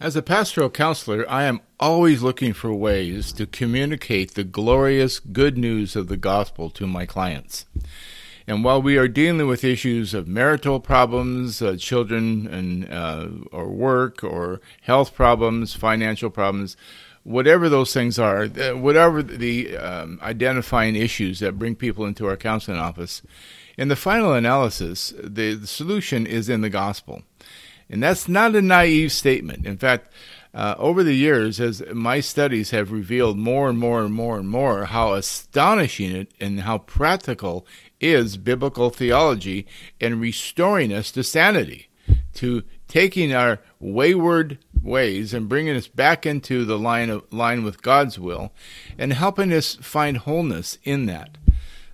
As a pastoral counselor, I am always looking for ways to communicate the glorious good news of the gospel to my clients. And while we are dealing with issues of marital problems, uh, children and uh, or work or health problems, financial problems, whatever those things are, uh, whatever the um, identifying issues that bring people into our counseling office, in the final analysis, the, the solution is in the gospel. And that's not a naive statement. In fact, uh, over the years, as my studies have revealed more and more and more and more how astonishing it and how practical is biblical theology in restoring us to sanity, to taking our wayward ways and bringing us back into the line of line with God's will, and helping us find wholeness in that.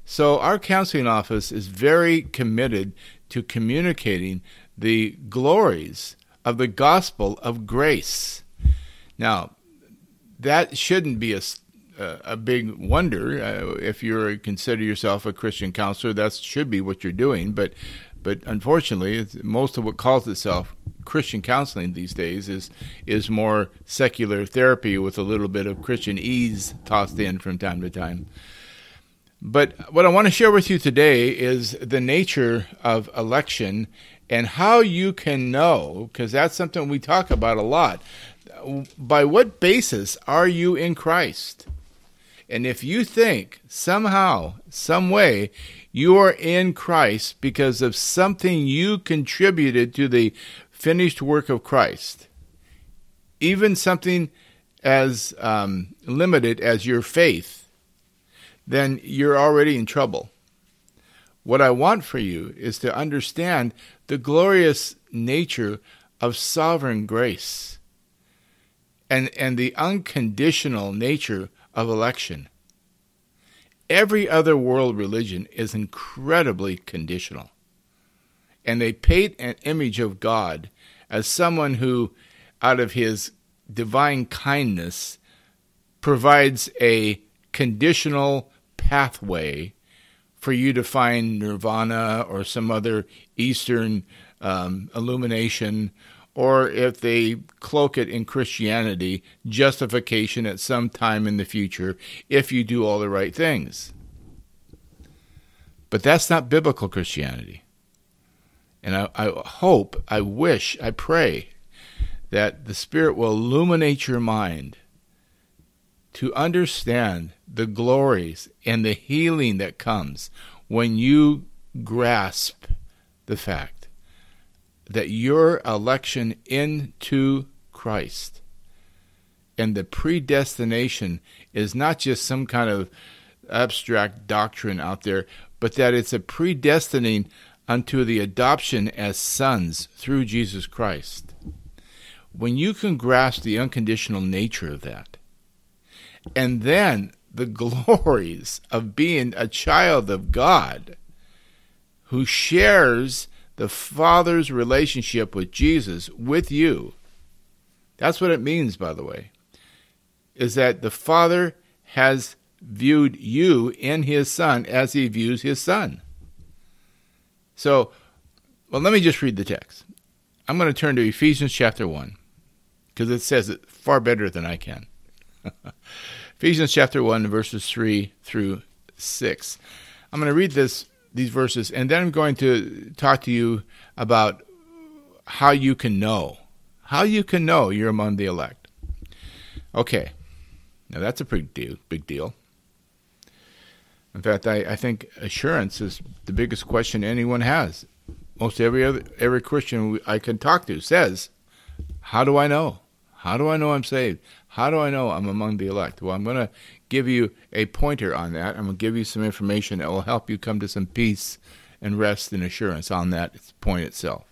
So our counseling office is very committed to communicating the glories of the gospel of grace. Now, that shouldn't be a, a big wonder. Uh, if you consider yourself a Christian counselor, that should be what you're doing. But, but unfortunately, most of what calls itself Christian counseling these days is is more secular therapy with a little bit of Christianese tossed in from time to time. But what I want to share with you today is the nature of election and how you can know, because that's something we talk about a lot. By what basis are you in Christ? And if you think somehow, some way, you are in Christ because of something you contributed to the finished work of Christ, even something as um, limited as your faith, then you're already in trouble. What I want for you is to understand the glorious nature of sovereign grace and, and the unconditional nature of election. Every other world religion is incredibly conditional. And they paint an image of God as someone who, out of his divine kindness, provides a conditional pathway for you to find nirvana or some other Eastern um, illumination, or if they cloak it in Christianity, justification at some time in the future if you do all the right things. But that's not biblical Christianity. And I, I hope, I wish, I pray that the Spirit will illuminate your mind to understand the glories and the healing that comes when you grasp the fact that your election into Christ and the predestination is not just some kind of abstract doctrine out there, but that it's a predestining unto the adoption as sons through Jesus Christ. When you can grasp the unconditional nature of that, and then the glories of being a child of God who shares the Father's relationship with Jesus with you. That's what it means, by the way, is that the Father has viewed you in His Son as He views His Son. So, well, let me just read the text. I'm going to turn to Ephesians chapter 1 because it says it far better than I can. Ephesians chapter 1, verses 3 through 6. I'm going to read this these verses, and then I'm going to talk to you about how you can know. How you can know you're among the elect. Okay. Now that's a pretty deal, big deal. In fact, I, I think assurance is the biggest question anyone has. Most every other every Christian I can talk to says, "How do I know? How do I know I'm saved? How do I know I'm among the elect? Well, I'm going to give you a pointer on that. I'm going to give you some information that will help you come to some peace and rest and assurance on that point itself.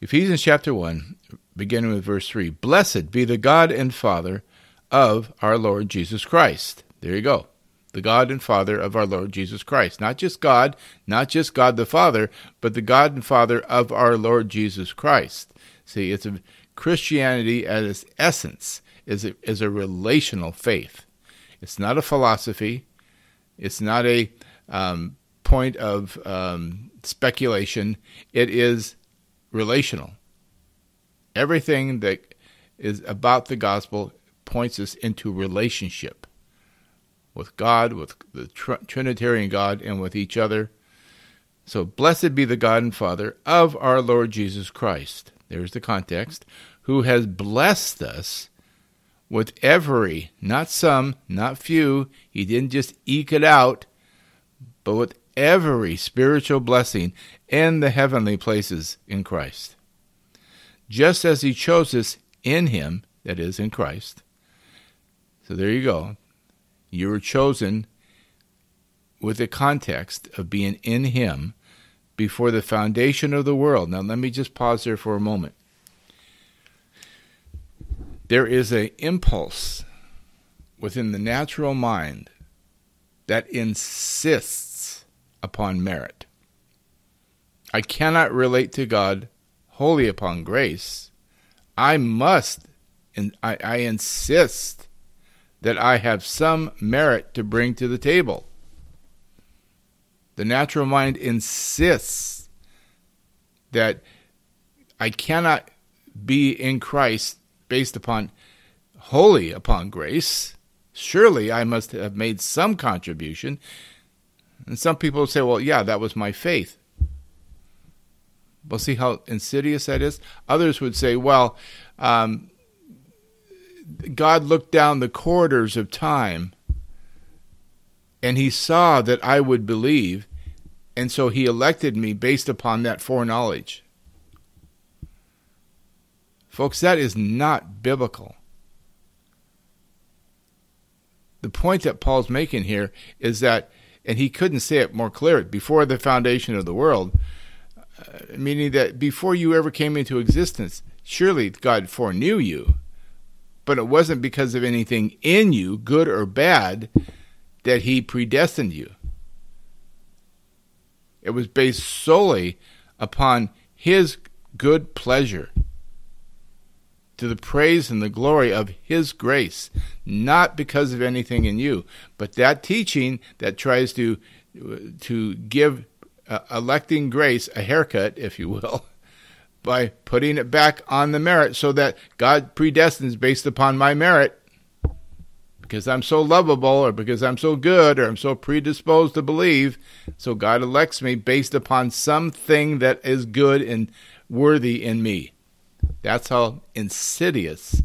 Ephesians chapter 1, beginning with verse 3 Blessed be the God and Father of our Lord Jesus Christ. There you go. The God and Father of our Lord Jesus Christ. Not just God, not just God the Father, but the God and Father of our Lord Jesus Christ. See, it's a Christianity at its essence is a, is a relational faith. It's not a philosophy. It's not a um, point of um, speculation. It is relational. Everything that is about the gospel points us into relationship with God, with the tr- Trinitarian God, and with each other. So, blessed be the God and Father of our Lord Jesus Christ. There's the context, who has blessed us with every, not some, not few, he didn't just eke it out, but with every spiritual blessing in the heavenly places in Christ. Just as he chose us in him, that is, in Christ. So there you go. You were chosen with the context of being in him before the foundation of the world. Now let me just pause there for a moment. There is an impulse within the natural mind that insists upon merit. I cannot relate to God wholly upon grace. I must, and I, I insist that I have some merit to bring to the table. The natural mind insists that I cannot be in Christ based upon wholly upon grace. Surely I must have made some contribution. And some people say, well, yeah, that was my faith. Well, see how insidious that is? Others would say, well, um, God looked down the corridors of time and he saw that I would believe, and so he elected me based upon that foreknowledge. Folks, that is not biblical. The point that Paul's making here is that, and he couldn't say it more clear, before the foundation of the world, uh, meaning that before you ever came into existence, surely God foreknew you, but it wasn't because of anything in you, good or bad, that he predestined you. It was based solely upon his good pleasure to the praise and the glory of His grace, not because of anything in you. But that teaching that tries to to give uh, electing grace a haircut, if you will, by putting it back on the merit, so that God predestines based upon my merit, because I'm so lovable, or because I'm so good, or I'm so predisposed to believe. So God elects me based upon something that is good and worthy in me. That's how insidious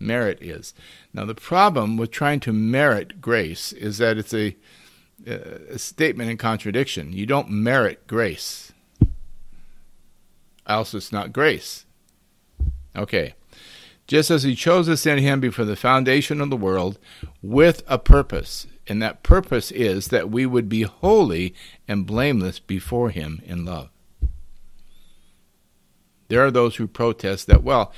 merit is. Now, the problem with trying to merit grace is that it's a, uh, a statement in contradiction. You don't merit grace, else it's not grace. Okay. Just as he chose us in him before the foundation of the world with a purpose, and that purpose is that we would be holy and blameless before him in love. There are those who protest that, well,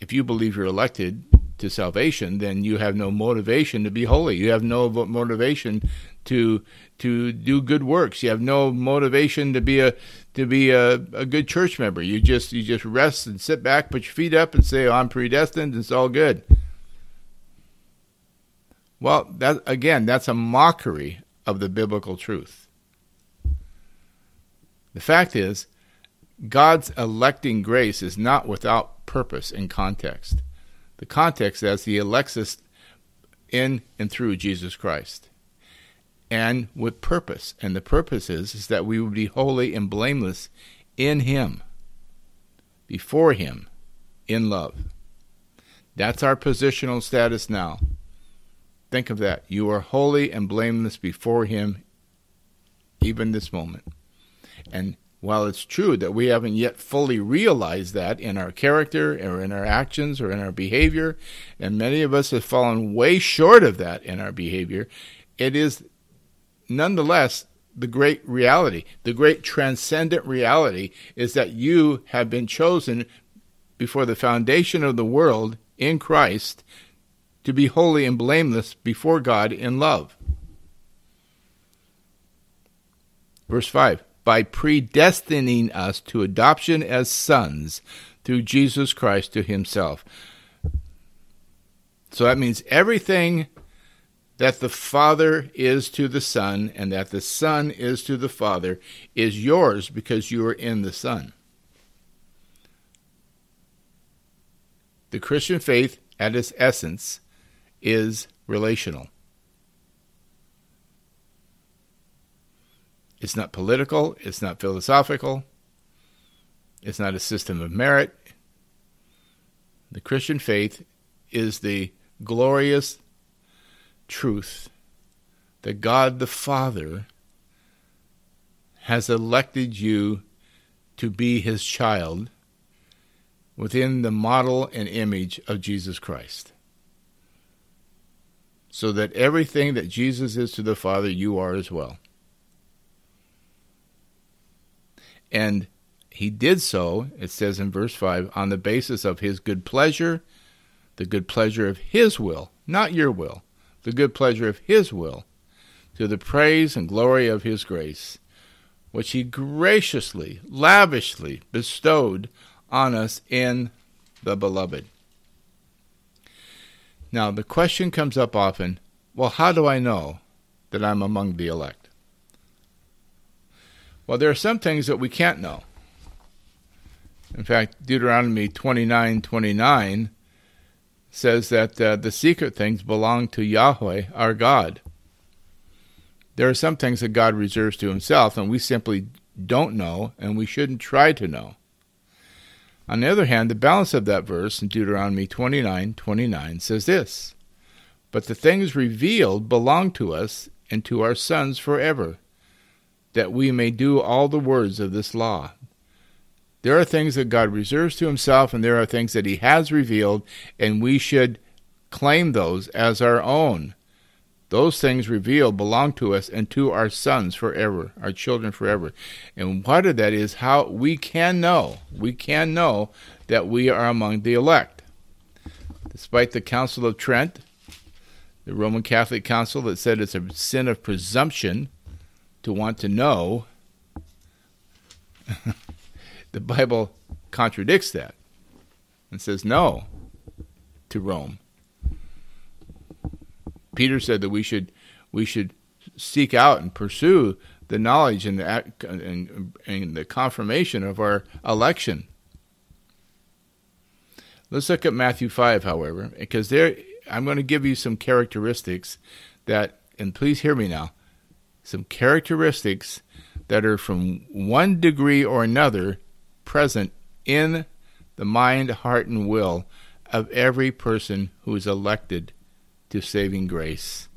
if you believe you're elected to salvation, then you have no motivation to be holy. You have no motivation to to do good works. You have no motivation to be a to be a, a good church member. You just you just rest and sit back, put your feet up, and say, oh, "I'm predestined. It's all good." Well, that again, that's a mockery of the biblical truth. The fact is, God's electing grace is not without purpose and context. The context as He elects us in and through Jesus Christ, and with purpose. And the purpose is, is that we would be holy and blameless in Him, before Him, in love. That's our positional status now. Think of that. You are holy and blameless before Him, even this moment. And while it's true that we haven't yet fully realized that in our character or in our actions or in our behavior, and many of us have fallen way short of that in our behavior, it is nonetheless the great reality. The great transcendent reality is that you have been chosen before the foundation of the world in Christ to be holy and blameless before God in love. Verse 5 by predestining us to adoption as sons through Jesus Christ to himself. So that means everything that the Father is to the Son and that the Son is to the Father is yours because you are in the Son. The Christian faith, at its essence, is relational. It's not political, it's not philosophical, it's not a system of merit. The Christian faith is the glorious truth that God the Father has elected you to be his child within the model and image of Jesus Christ. So that everything that Jesus is to the Father, you are as well. And he did so, it says in verse 5, on the basis of his good pleasure, the good pleasure of his will, not your will, the good pleasure of his will, to the praise and glory of his grace, which he graciously, lavishly bestowed on us in the beloved. Now, the question comes up often well, how do I know that I'm among the elect? Well, there are some things that we can't know. In fact, Deuteronomy 29 29 says that uh, the secret things belong to Yahweh, our God. There are some things that God reserves to himself, and we simply don't know, and we shouldn't try to know. On the other hand, the balance of that verse in Deuteronomy 29 29 says this But the things revealed belong to us and to our sons forever, that we may do all the words of this law. There are things that God reserves to himself, and there are things that he has revealed, and we should claim those as our own. Those things revealed belong to us and to our sons forever, our children forever. And part of that is how we can know, we can know that we are among the elect. Despite the Council of Trent, the Roman Catholic Council that said it's a sin of presumption to want to know, the Bible contradicts that and says no to Rome. Peter said that we should we should seek out and pursue the knowledge and the and, and the confirmation of our election. Let's look at Matthew 5, however, because there I'm going to give you some characteristics that and please hear me now. Some characteristics that are from one degree or another present in the mind, heart, and will of every person who is elected to saving grace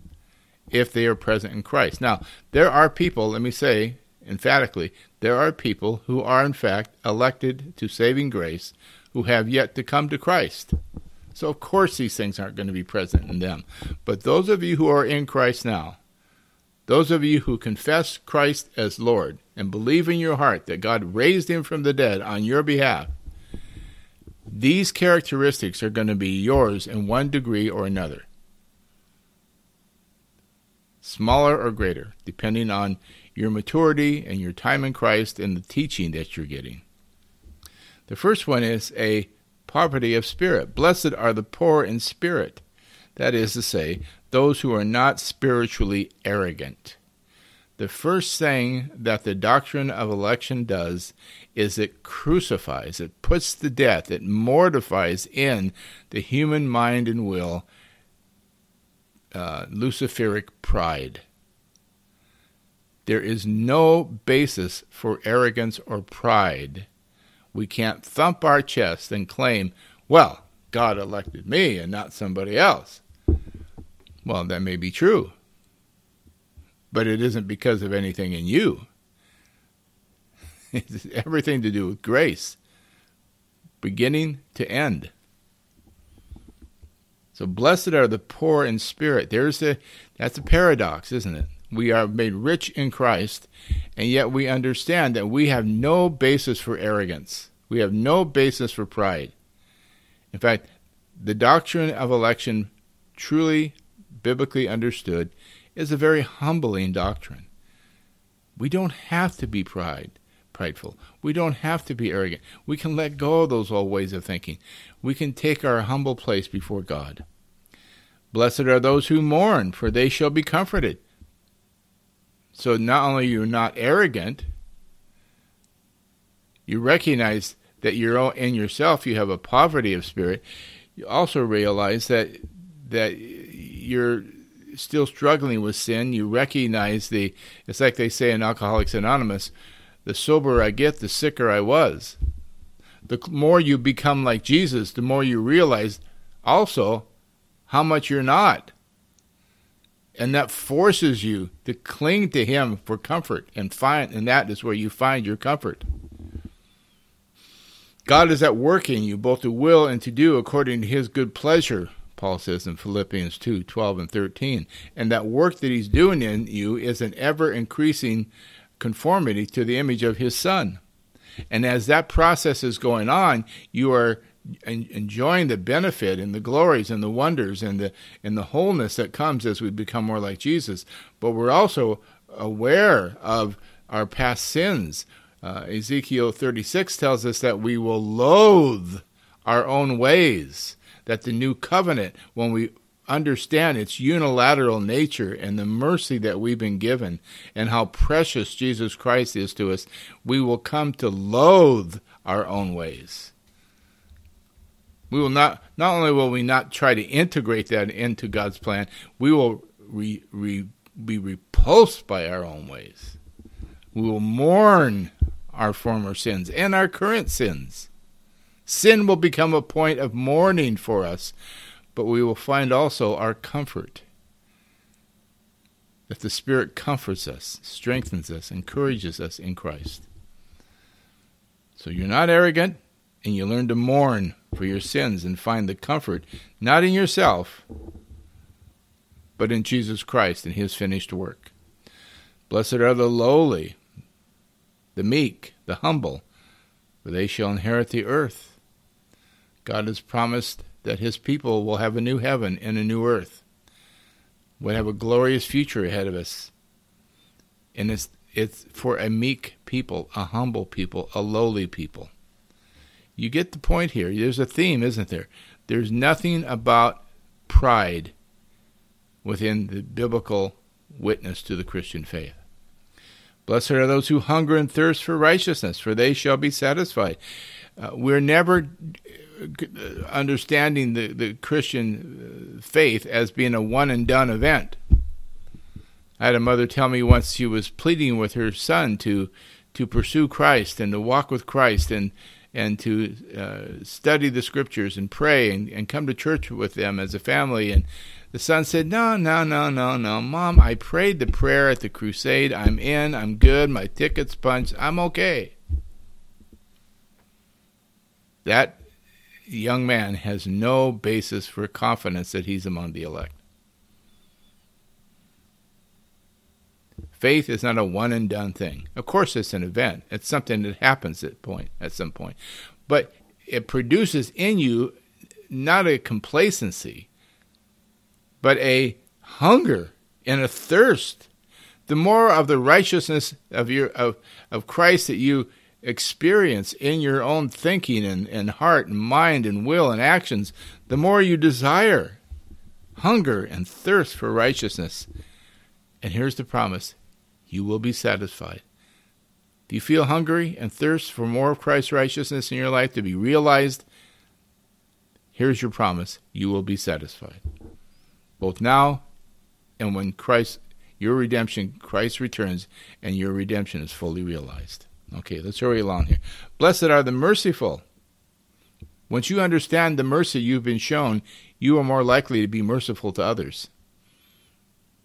if they are present in Christ. Now, there are people, let me say emphatically, there are people who are in fact elected to saving grace who have yet to come to Christ. So, of course, these things aren't going to be present in them. But those of you who are in Christ now, those of you who confess Christ as Lord and believe in your heart that God raised him from the dead on your behalf, these characteristics are going to be yours in one degree or another. Smaller or greater, depending on your maturity and your time in Christ and the teaching that you're getting. The first one is a poverty of spirit. Blessed are the poor in spirit. That is to say, those who are not spiritually arrogant. The first thing that the doctrine of election does is it crucifies, it puts to death, it mortifies in the human mind and will uh, Luciferic pride. There is no basis for arrogance or pride. We can't thump our chest and claim, well, God elected me and not somebody else. Well, that may be true, but it isn't because of anything in you. It's everything to do with grace, beginning to end. So blessed are the poor in spirit. There's a that's a paradox, isn't it? We are made rich in Christ, and yet we understand that we have no basis for arrogance. We have no basis for pride. In fact, the doctrine of election truly biblically understood, is a very humbling doctrine. We don't have to be pride, prideful. We don't have to be arrogant. We can let go of those old ways of thinking. We can take our humble place before God. Blessed are those who mourn, for they shall be comforted. So not only you're not arrogant, you recognize that you're in yourself you have a poverty of spirit you also realize that that you're still struggling with sin. You recognize the it's like they say in Alcoholics Anonymous, the soberer I get, the sicker I was. The more you become like Jesus, the more you realize also how much you're not. And that forces you to cling to him for comfort and find and that is where you find your comfort. God is at work in you both to will and to do according to his good pleasure, Paul says in Philippians 2 12 and 13. And that work that he's doing in you is an ever increasing conformity to the image of his son. And as that process is going on, you are enjoying the benefit and the glories and the wonders and the and the wholeness that comes as we become more like Jesus. But we're also aware of our past sins. Uh, Ezekiel 36 tells us that we will loathe our own ways. That the new covenant, when we understand its unilateral nature and the mercy that we've been given and how precious Jesus Christ is to us, we will come to loathe our own ways. We will not not only will we not try to integrate that into God's plan, we will re, re, be repulsed by our own ways. We will mourn our former sins and our current sins. Sin will become a point of mourning for us but we will find also our comfort. That the Spirit comforts us, strengthens us, encourages us in Christ. So you're not arrogant, and you learn to mourn for your sins and find the comfort not in yourself, but in Jesus Christ and His finished work. Blessed are the lowly, the meek, the humble, for they shall inherit the earth. God has promised that his people will have a new heaven and a new earth. We'll have a glorious future ahead of us. And it's, it's for a meek people, a humble people, a lowly people. You get the point here. There's a theme, isn't there? There's nothing about pride within the biblical witness to the Christian faith. Blessed are those who hunger and thirst for righteousness, for they shall be satisfied. Uh, we're never understanding the, the Christian uh, faith as being a one and done event. I had a mother tell me once she was pleading with her son to to pursue Christ and to walk with Christ and and to uh, study the scriptures and pray and, and come to church with them as a family. And the son said, No, no, no, no, no. Mom, I prayed the prayer at the crusade. I'm in. I'm good. My ticket's punched. I'm okay. That young man has no basis for confidence that he's among the elect. Faith is not a one and done thing. Of course, it's an event. It's something that happens at point at some point, but it produces in you not a complacency, but a hunger and a thirst. The more of the righteousness of your of, of Christ that you experience in your own thinking and, and heart and mind and will and actions, the more you desire hunger and thirst for righteousness. And here's the promise you will be satisfied. Do you feel hungry and thirst for more of Christ's righteousness in your life to be realized? Here's your promise you will be satisfied. Both now and when Christ, your redemption, Christ returns and your redemption is fully realized. Okay, let's hurry along here. Blessed are the merciful. Once you understand the mercy you've been shown, you are more likely to be merciful to others.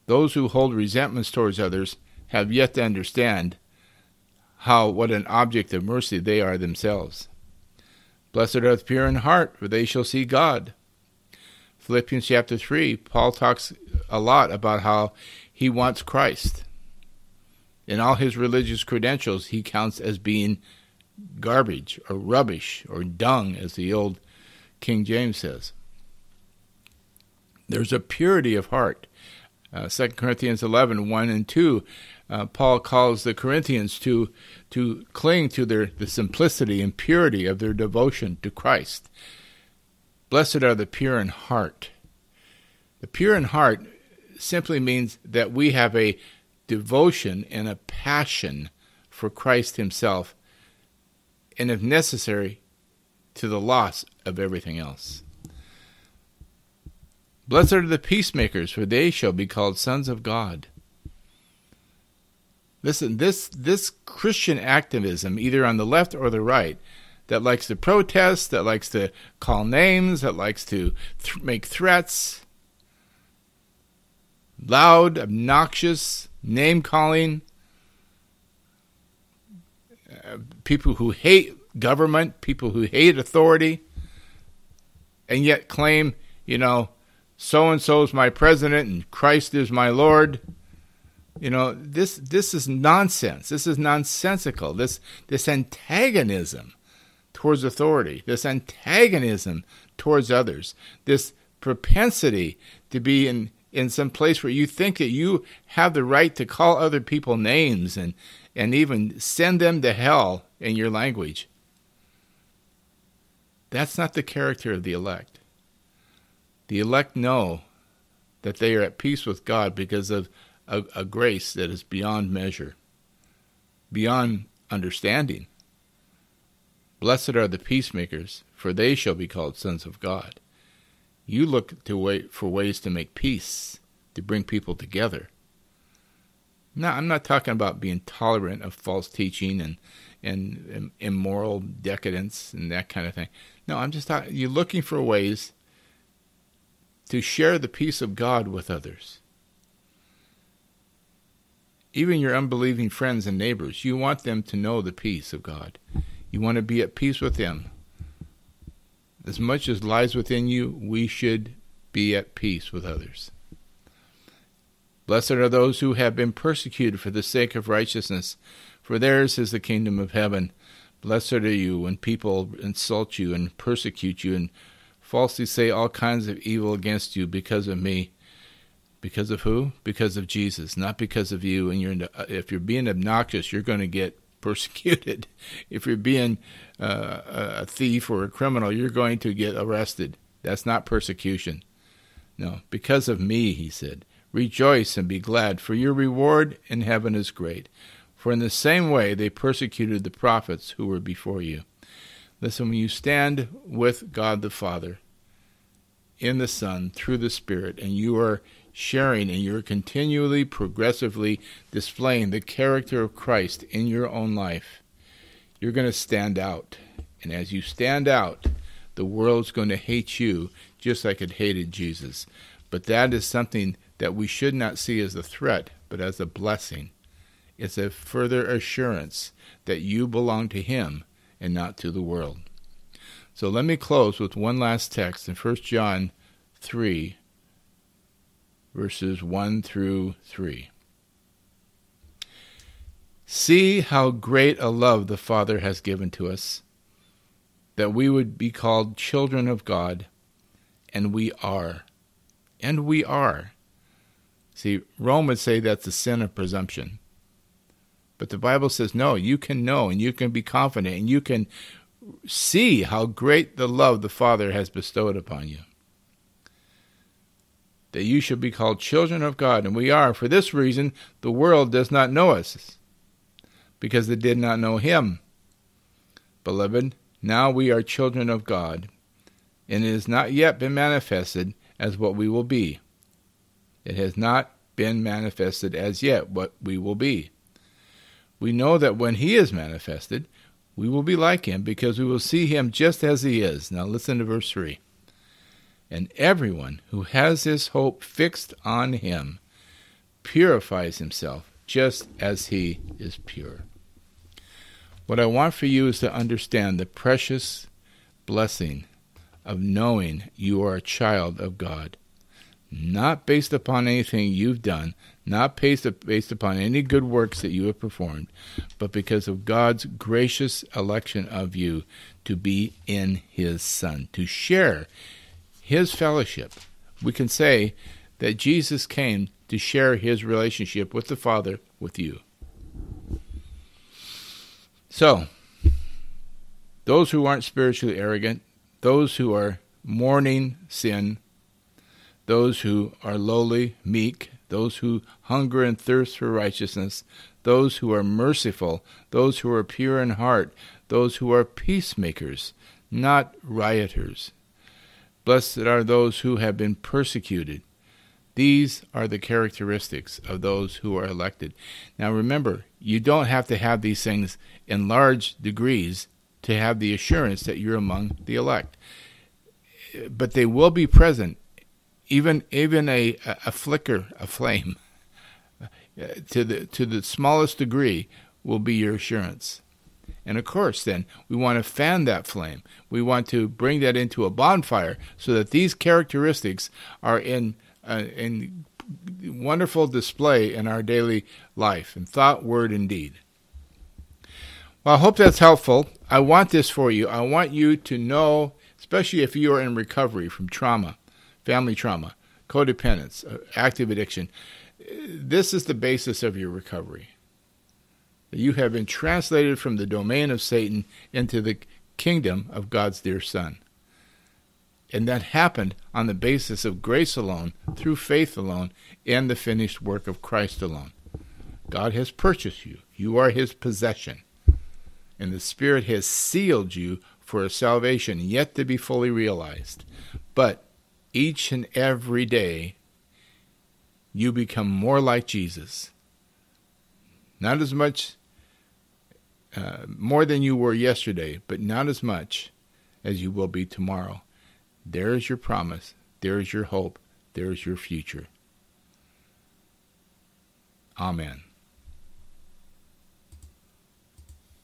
Those who hold resentments towards others have yet to understand how what an object of mercy they are themselves. Blessed are the pure in heart, for they shall see God. Philippians chapter 3, Paul talks a lot about how he wants Christ in all his religious credentials, he counts as being garbage or rubbish or dung, as the old King James says. There's a purity of heart. Uh, 2 Corinthians 11, 1 and 2, uh, Paul calls the Corinthians to, to cling to their, the simplicity and purity of their devotion to Christ. Blessed are the pure in heart. The pure in heart simply means that we have a devotion and a passion for Christ Himself, and if necessary, to the loss of everything else. Blessed are the peacemakers, for they shall be called sons of God. Listen, this this Christian activism, either on the left or the right, that likes to protest, that likes to call names, that likes to th- make threats, loud, obnoxious, name calling, uh, people who hate government, people who hate authority, and yet claim, you know, so and so is my president and Christ is my Lord. You know, this this is nonsense. This is nonsensical. This this antagonism towards authority, this antagonism towards others, this propensity to be in in some place where you think that you have the right to call other people names and and even send them to hell in your language. That's not the character of the elect. The elect know that they are at peace with God because of a, a grace that is beyond measure, beyond understanding. Blessed are the peacemakers, for they shall be called sons of God. You look to wait for ways to make peace, to bring people together. Now, I'm not talking about being tolerant of false teaching and, and, and immoral decadence and that kind of thing. No, I'm just talking, you're looking for ways to share the peace of God with others. Even your unbelieving friends and neighbors, you want them to know the peace of God. You want to be at peace with them. As much as lies within you, we should be at peace with others. Blessed are those who have been persecuted for the sake of righteousness, for theirs is the kingdom of heaven. Blessed are you when people insult you and persecute you and falsely say all kinds of evil against you because of me. Because of who? Because of Jesus, not because of you. And you're if you're being obnoxious, you're going to get persecuted. If you're being uh, a thief or a criminal, you're going to get arrested. That's not persecution. No, because of me, he said. Rejoice and be glad, for your reward in heaven is great. For in the same way they persecuted the prophets who were before you. Listen, when you stand with God the Father in the Son through the Spirit, and you are sharing and you're continually, progressively displaying the character of Christ in your own life, you're going to stand out. And as you stand out, the world's going to hate you just like it hated Jesus. But that is something that we should not see as a threat, but as a blessing. It's a further assurance that you belong to Him and not to the world. So let me close with one last text in 1 John 3, verses 1 through 3. See how great a love the Father has given to us, that we would be called children of God, and we are. And we are. See, Rome would say that's a sin of presumption. But the Bible says, no, you can know and you can be confident and you can see how great the love the Father has bestowed upon you. That you shall be called children of God, and we are. For this reason, the world does not know us, because they did not know Him. Beloved, now we are children of God, and it has not yet been manifested as what we will be. It has not been manifested as yet what we will be. We know that when He is manifested, we will be like Him because we will see Him just as He is. Now listen to verse 3. And everyone who has his hope fixed on Him purifies himself just as He is pure. What I want for you is to understand the precious blessing of knowing you are a child of God not based upon anything you've done, not based, based upon any good works that you have performed, but because of God's gracious election of you to be in His Son, to share His fellowship. We can say that Jesus came to share His relationship with the Father with you. So, those who aren't spiritually arrogant, those who are mourning sin, those who are lowly, meek, those who hunger and thirst for righteousness, those who are merciful, those who are pure in heart, those who are peacemakers, not rioters. Blessed are those who have been persecuted. These are the characteristics of those who are elected. Now remember, you don't have to have these things in large degrees to have the assurance that you're among the elect. But they will be present, even even a, a flicker, a flame, to the to the smallest degree will be your assurance. And of course, then, we want to fan that flame. We want to bring that into a bonfire so that these characteristics are in, uh, in wonderful display in our daily life, in thought, word, and deed. Well, I hope that's helpful. I want this for you. I want you to know, especially if you are in recovery from trauma, family trauma, codependence, uh, active addiction, this is the basis of your recovery you have been translated from the domain of Satan into the kingdom of God's dear Son. And that happened on the basis of grace alone, through faith alone, and the finished work of Christ alone. God has purchased you. You are his possession. And the Spirit has sealed you for a salvation yet to be fully realized. But each and every day, you become more like Jesus. Not as much uh, more than you were yesterday, but not as much as you will be tomorrow. There is your promise. There is your hope. There is your future. Amen.